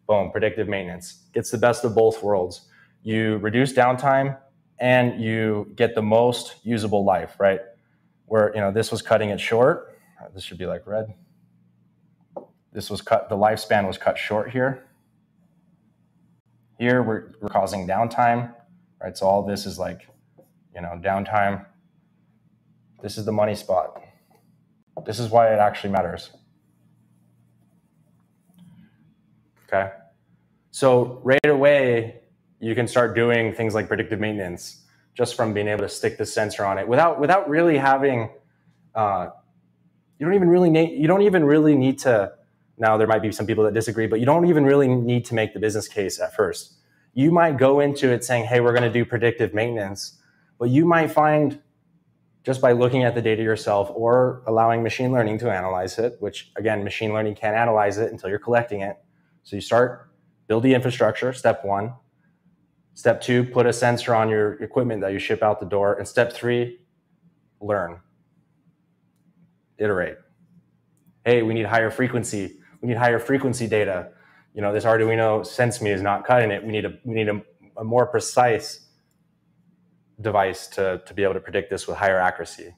boom, predictive maintenance. Gets the best of both worlds. You reduce downtime and you get the most usable life, right? Where, you know, this was cutting it short. This should be like red. This was cut, the lifespan was cut short here. Here we're, we're causing downtime, right? So all this is like, you know, downtime. This is the money spot. This is why it actually matters. Okay. So right away, you can start doing things like predictive maintenance just from being able to stick the sensor on it without without really having. Uh, you don't even really need. You don't even really need to. Now there might be some people that disagree, but you don't even really need to make the business case at first. You might go into it saying, "Hey, we're going to do predictive maintenance," but you might find just by looking at the data yourself or allowing machine learning to analyze it, which again, machine learning can't analyze it until you're collecting it. So you start build the infrastructure, step one. Step two, put a sensor on your equipment that you ship out the door. And step three, learn, iterate. Hey, we need higher frequency. We need higher frequency data. You know, this Arduino Sense ME is not cutting it. We need a we need a, a more precise device to, to be able to predict this with higher accuracy.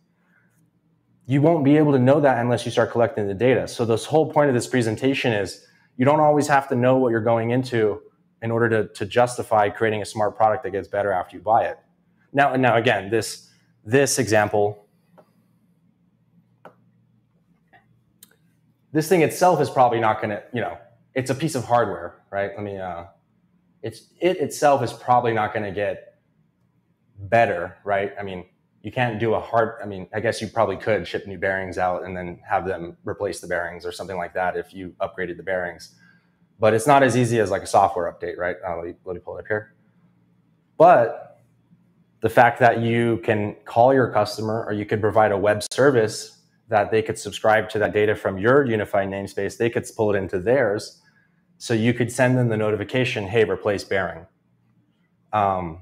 You won't be able to know that unless you start collecting the data. So this whole point of this presentation is you don't always have to know what you're going into in order to, to justify creating a smart product that gets better after you buy it. Now, now again, this, this example, this thing itself is probably not going to, you know, it's a piece of hardware, right? Let me, uh, it's, it itself is probably not going to get better, right? I mean, you can't do a hard i mean i guess you probably could ship new bearings out and then have them replace the bearings or something like that if you upgraded the bearings but it's not as easy as like a software update right? Uh, let, me, let me pull it up here. But the fact that you can call your customer or you could provide a web service that they could subscribe to that data from your unified namespace they could pull it into theirs. So you could send them the notification hey replace bearing um,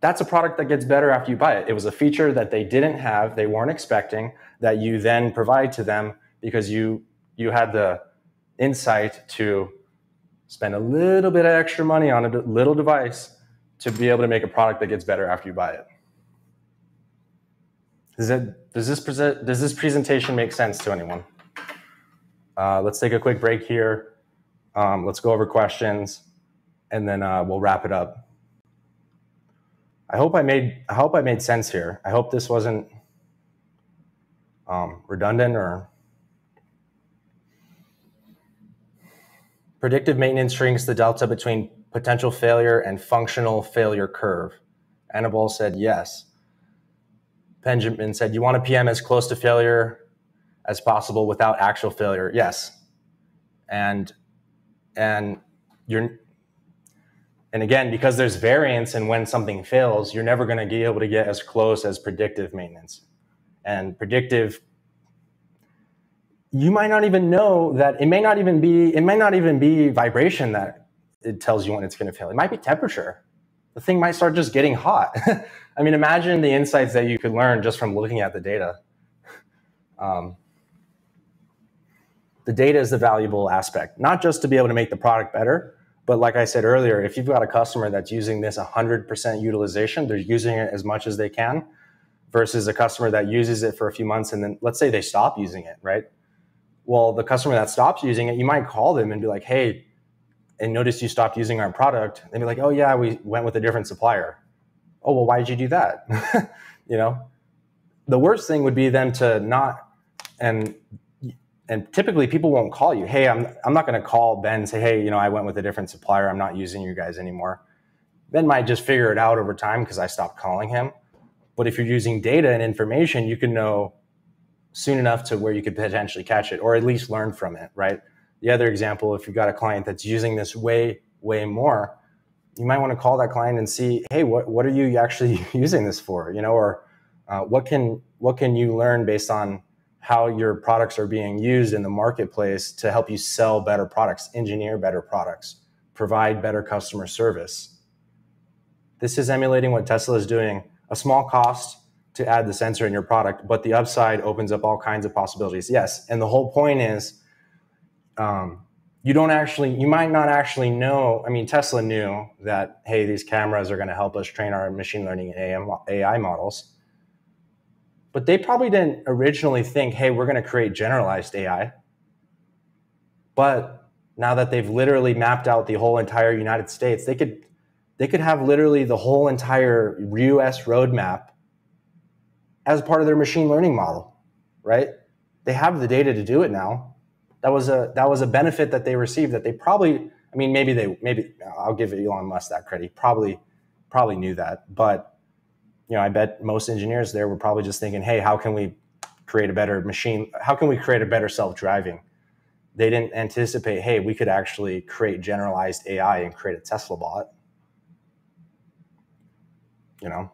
that's a product that gets better after you buy it. It was a feature that they didn't have, they weren't expecting, that you then provide to them because you you had the insight to spend a little bit of extra money on a little device to be able to make a product that gets better after you buy it. Does, it, does, this, present, does this presentation make sense to anyone? Uh, let's take a quick break here. Um, let's go over questions, and then uh, we'll wrap it up. I hope I made I hope I made sense here. I hope this wasn't um, redundant or predictive maintenance shrinks the delta between potential failure and functional failure curve. Annabelle said yes. Benjamin said you want a PM as close to failure as possible without actual failure. Yes, and and you're and again, because there's variance in when something fails, you're never going to be able to get as close as predictive maintenance. And predictive, you might not even know that it may not even be, it might not even be vibration that it tells you when it's going to fail. It might be temperature. The thing might start just getting hot. [laughs] I mean, imagine the insights that you could learn just from looking at the data. Um, the data is the valuable aspect, not just to be able to make the product better, But like I said earlier, if you've got a customer that's using this 100% utilization, they're using it as much as they can versus a customer that uses it for a few months and then let's say they stop using it, right? Well, the customer that stops using it, you might call them and be like, hey, and notice you stopped using our product. They'd be like, oh, yeah, we went with a different supplier. Oh, well, why did you do that? [laughs] you know, the worst thing would be them to not, and and typically people won't call you. Hey, I'm I'm not going to call Ben and say, hey, you know, I went with a different supplier. I'm not using you guys anymore. Ben might just figure it out over time because I stopped calling him. But if you're using data and information, you can know soon enough to where you could potentially catch it or at least learn from it, right? The other example, if you've got a client that's using this way, way more, you might want to call that client and see, hey, what, what are you actually [laughs] using this for? You know, or uh, what can what can you learn based on how your products are being used in the marketplace to help you sell better products, engineer better products, provide better customer service. This is emulating what Tesla is doing. A small cost to add the sensor in your product, but the upside opens up all kinds of possibilities. Yes, and the whole point is, um, you don't actually, you might not actually know. I mean, Tesla knew that hey, these cameras are going to help us train our machine learning and AI models but they probably didn't originally think, hey, we're going to create generalized AI. But now that they've literally mapped out the whole entire United States, they could they could have literally the whole entire US roadmap as part of their machine learning model, right? They have the data to do it now. That was a that was a benefit that they received that they probably I mean maybe they maybe I'll give Elon Musk that credit. Probably probably knew that, but you know, I bet most engineers there were probably just thinking, hey, how can we create a better machine? How can we create a better self-driving? They didn't anticipate, hey, we could actually create generalized AI and create a Tesla bot. You know?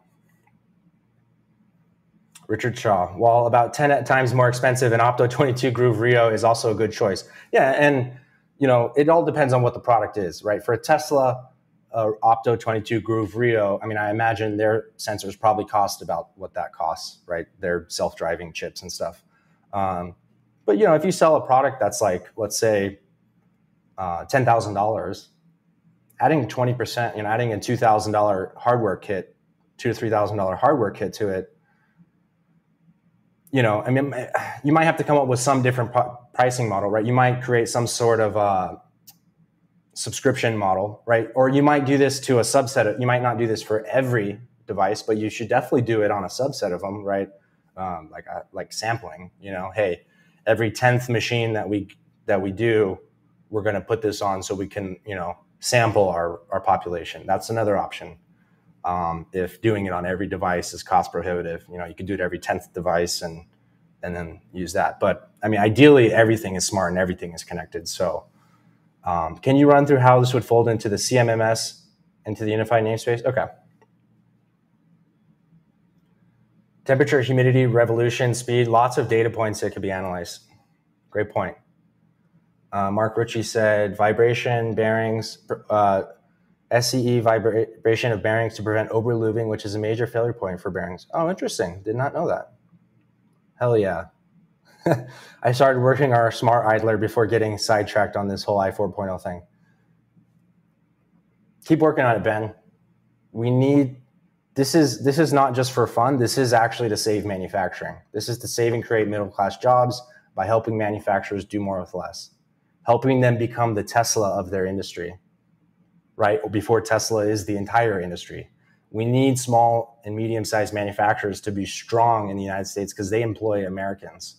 Richard Shaw, while about 10 times more expensive, an Opto 22 groov RIO is also a good choice. Yeah, and you know, it all depends on what the product is, right? For a Tesla, uh, Opto 22 groov RIO, I mean, I imagine their sensors probably cost about what that costs, right? Their self-driving chips and stuff. Um, but you know, if you sell a product that's like, let's say, uh, ten thousand dollars, adding twenty percent, you know, adding a two thousand dollar hardware kit, two to three thousand dollar hardware kit to it, you know, I mean, you might have to come up with some different pricing model, right? You might create some sort of uh, subscription model, right? Or you might do this to a subset of, you might not do this for every device, but you should definitely do it on a subset of them, right? Um, like uh, like sampling, you know, hey, every tenth machine that we that we do, we're going to put this on so we can, you know, sample our our population. That's another option. Um, if doing it on every device is cost prohibitive, you know, you can do it every tenth device and and then use that. But I mean, ideally, everything is smart and everything is connected. So um, can you run through how this would fold into the CMMS into the unified namespace? Okay. Temperature, humidity, revolution, speed, lots of data points that could be analyzed. Great point. Uh, Mark Ritchie said vibration, bearings, uh, SCE vibration of bearings to prevent overlubing, which is a major failure point for bearings. Oh, interesting. Did not know that. Hell yeah. [laughs] I started working on our smart idler before getting sidetracked on this whole i 4.0 thing. Keep working on it, Ben. We need this is this is not just for fun. This is actually to save manufacturing. This is to save and create middle class jobs by helping manufacturers do more with less, helping them become the Tesla of their industry, right? Before Tesla is the entire industry. We need small and medium sized manufacturers to be strong in the United States because they employ Americans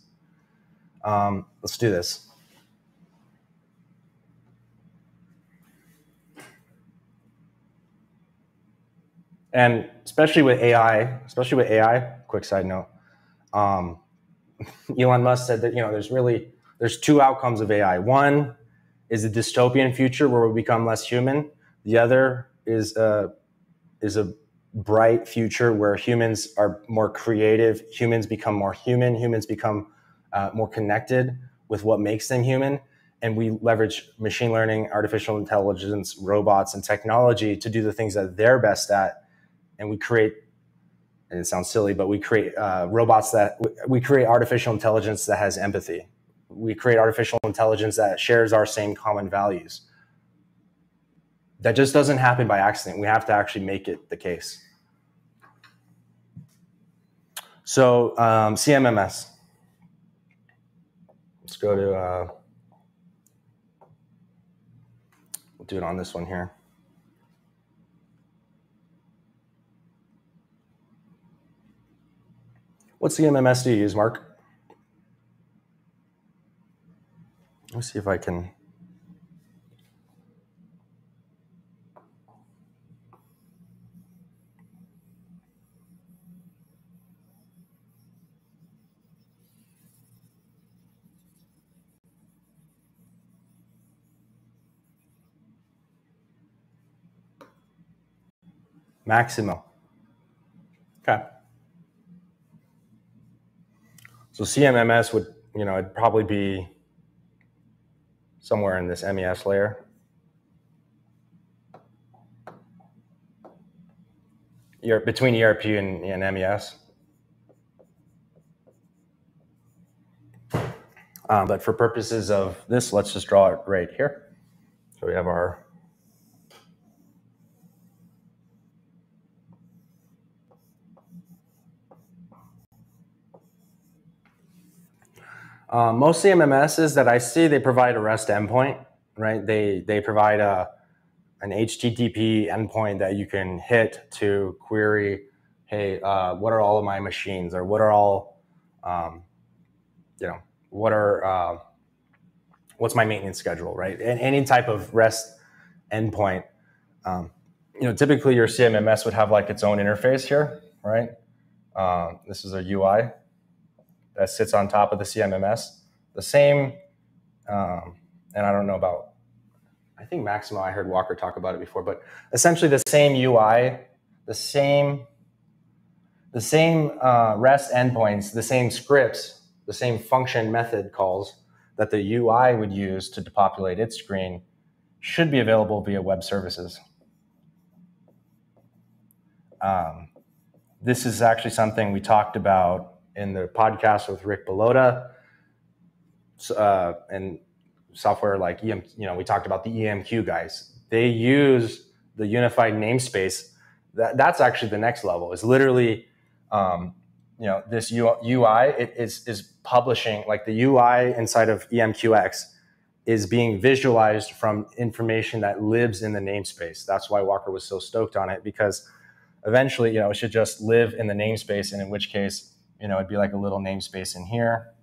um, let's do this. And especially with AI, especially with AI, quick side note, um, [laughs] Elon Musk said that you know there's really there's two outcomes of AI. One is a dystopian future where we become less human. The other is a is a bright future where humans are more creative. Humans become more human. Humans become uh, more connected with what makes them human. And we leverage machine learning, artificial intelligence, robots, and technology to do the things that they're best at. And we create, and it sounds silly, but we create uh, robots that we create artificial intelligence that has empathy. We create artificial intelligence that shares our same common values. That just doesn't happen by accident. We have to actually make it the case. So um, CMMS. Let's go to, uh, we'll do it on this one here. What CMMS do you use, Mark? Let me see if I can. Maximo. Okay. So CMMS would, you know, it'd probably be somewhere in this MES layer. between ERP and, and MES. Um, but for purposes of this, let's just draw it right here. So we have our Uh, most CMMSs that I see, they provide a REST endpoint, right? They they provide a an HTTP endpoint that you can hit to query, hey, uh, what are all of my machines, or what are all, um, you know, what are uh, what's my maintenance schedule, right? And any type of REST endpoint. Um, you know, typically your CMMS would have like its own interface here, right? Uh, this is a UI that sits on top of the CMMS. The same, um, and I don't know about, I think Maximo, I heard Walker talk about it before, but essentially the same UI, the same, the same uh, REST endpoints, the same scripts, the same function method calls that the UI would use to depopulate its screen should be available via web services. Um, this is actually something we talked about in the podcast with Rick Bullotta, uh, and software like EM, you know, we talked about the EMQ guys. They use the unified namespace. That that's actually the next level. Is literally, um, you know, this UI it is is publishing like the UI inside of EMQX is being visualized from information that lives in the namespace. That's why Walker was so stoked on it because eventually, you know, it should just live in the namespace, and in which case you know, it'd be like a little namespace in here.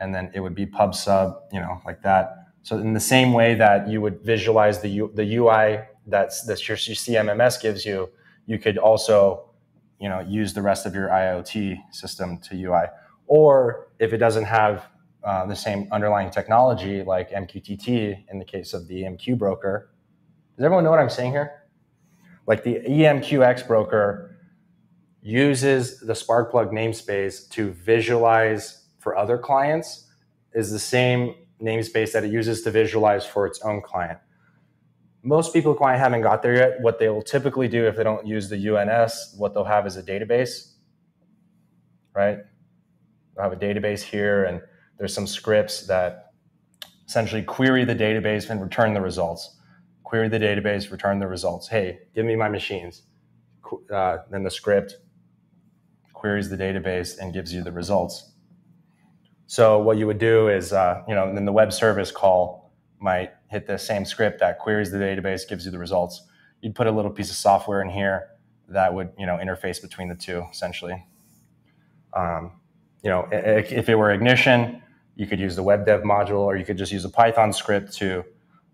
And then it would be pub sub, you know, like that. So in the same way that you would visualize the, U, the UI that's, that your, your CMMS gives you, you could also, you know, use the rest of your IoT system to UI. Or if it doesn't have uh, the same underlying technology like MQTT in the case of the EMQ broker, does everyone know what I'm saying here? Like the EMQX broker uses the Sparkplug namespace to visualize for other clients is the same namespace that it uses to visualize for its own client. Most people client haven't got there yet. What they will typically do if they don't use the UNS, what they'll have is a database, right? They'll have a database here and there's some scripts that essentially query the database and return the results. Query the database, return the results. Hey, give me my machines. Uh, then the script queries the database and gives you the results. So what you would do is, uh, you know, then the web service call might hit the same script that queries the database, gives you the results. You'd put a little piece of software in here that would, you know, interface between the two essentially. Um, you know, if it were Ignition, you could use the WebDev module, or you could just use a Python script to,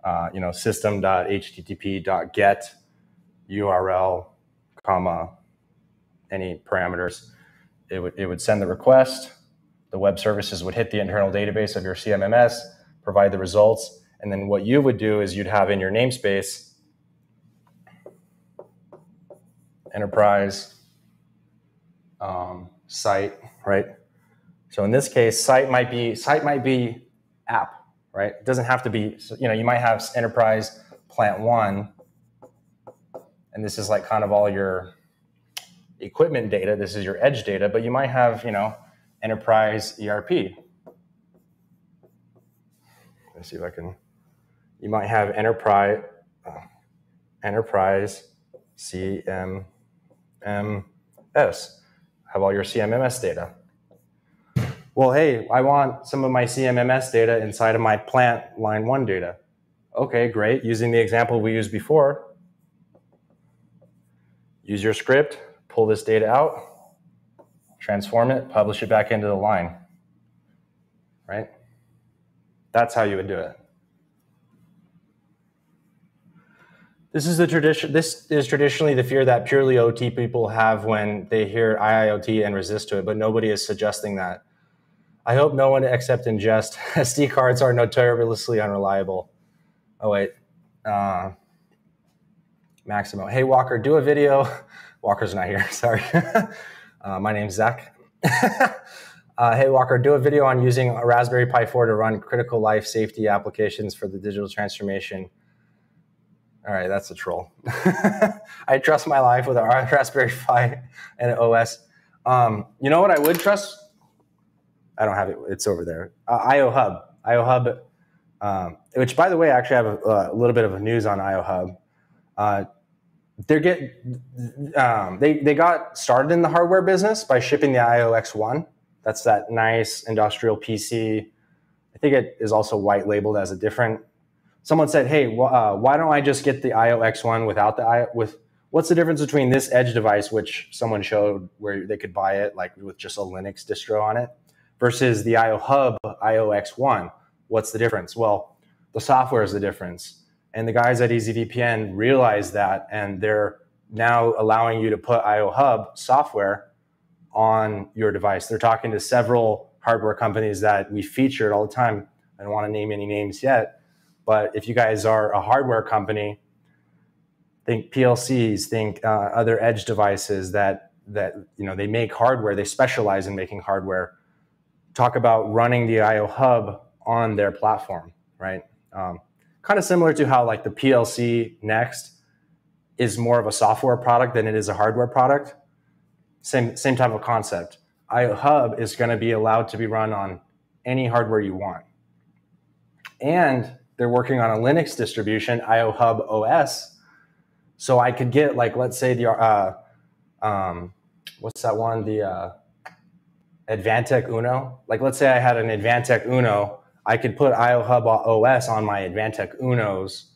uh, you know, system.http.get URL, comma, any parameters it would, it would send the request. The web services would hit the internal database of your CMMS, provide the results. And then what you would do is you'd have in your namespace enterprise um, site, right? So in this case, site might be site might be app, right? It doesn't have to be. You know, you might have enterprise plant one, and this is like kind of all your equipment data, this is your edge data, but you might have, you know, enterprise ERP. Let's see if I can, you might have enterprise, oh, enterprise CMMS. Have all your CMMS data. Well, hey, I want some of my CMMS data inside of my plant line one data. Okay, great. Using the example we used before, use your script, pull this data out, transform it, publish it back into the line, right? That's how you would do it. This is the tradition. This is traditionally the fear that purely OT people have when they hear IIoT and resist to it, but nobody is suggesting that. I hope no one except in jest. [laughs] SD cards are notoriously unreliable. Oh wait, uh, Maximo. Hey Walker, do a video. [laughs] Walker's not here. [laughs] Sorry. uh, my name's Zach. [laughs] uh, hey Walker, do a video on using a Raspberry Pi 4 to run critical life safety applications for the digital transformation. All right, that's a troll. [laughs] I trust my life with a Raspberry Pi and an OS. Um, you know what I would trust? I don't have it. It's over there. Uh, IO Hub. IO Hub, um, which by the way, I actually have a, a, little bit of news on IO Hub. Uh, they're get um, they they got started in the hardware business by shipping the IO X1. That's that nice industrial PC. I think it is also white labeled as a different someone said, "Hey, uh, why don't I just get the IO X1 without the IO with what's the difference between this edge device, which someone showed where they could buy it like with just a Linux distro on it, versus the IO Hub IO X1? What's the difference? Well, the software is the difference, and the guys at EasyVPN realize that, and they're now allowing you to put IO Hub software on your device. They're talking to several hardware companies that we featured all the time. I don't want to name any names yet but if you guys are a hardware company, think PLCs, think uh, other edge devices that that you know they make hardware. They specialize in making hardware. Talk about running the IO Hub on their platform, right? Um, kind of similar to how like the PLCnext is more of a software product than it is a hardware product. Same same type of concept. IO Hub is going to be allowed to be run on any hardware you want, and they're working on a Linux distribution, IO Hub OS. So I could get like, let's say the, uh, um, what's that one? The uh, Advantech Uno. Like, let's say I had an Advantech Uno, I could put IO Hub OS on my Advantech Unos,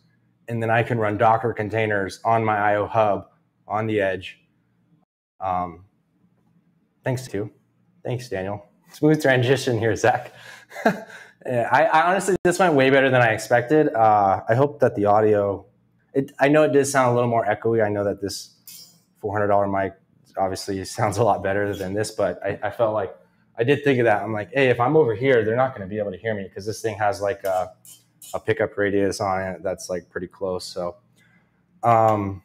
and then I can run Docker containers on my IO Hub on the edge. Um, thanks to, thanks Daniel. Smooth transition here, Zach. [laughs] I, I, honestly, this went way better than I expected. Uh, I hope that the audio, it, I know it did sound a little more echoey. I know that this $400 mic obviously sounds a lot better than this, but I, I felt like I did think of that. I'm like, hey, if I'm over here, they're not going to be able to hear me because this thing has like a, a, pickup radius on it that's like pretty close. So, um,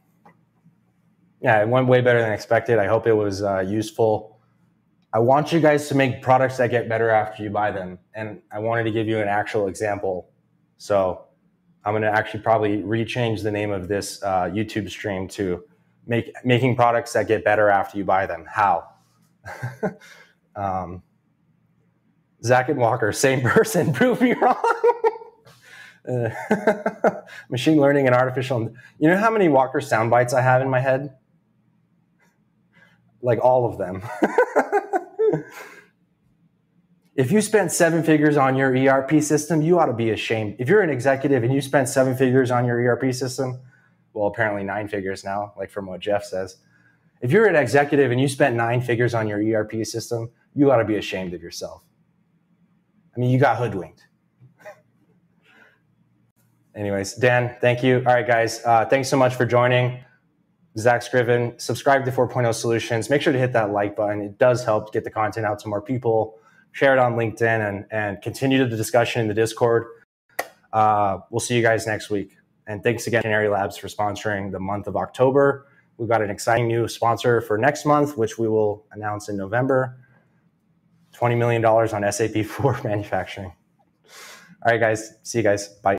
yeah, it went way better than expected. I hope it was uh, useful. I want you guys to make products that get better after you buy them. And I wanted to give you an actual example. So I'm going to actually probably rechange the name of this uh, YouTube stream to make making products that get better after you buy them. How? [laughs] um, Zach and Walker, same [laughs] person, prove me wrong. uh, [laughs] machine learning and artificial. You know how many Walker sound bites I have in my head? Like all of them. [laughs] if you spent seven figures on your ERP system, you ought to be ashamed. If you're an executive and you spent seven figures on your ERP system, well, apparently nine figures now, like from what Jeff says. If you're an executive and you spent nine figures on your ERP system, you ought to be ashamed of yourself. I mean, you got hoodwinked. [laughs] Anyways, Dan, thank you. All right, guys, uh, thanks so much for joining. Zach Scriven. Subscribe to 4.0 Solutions. Make sure to hit that like button. It does help get the content out to more people. Share it on LinkedIn and, and continue the discussion in the Discord. Uh, we'll see you guys next week. And thanks again, Canary Labs, for sponsoring the month of October. We've got an exciting new sponsor for next month, which we will announce in November. $20 million on SAP [laughs] for manufacturing. All right, guys. See you guys. Bye.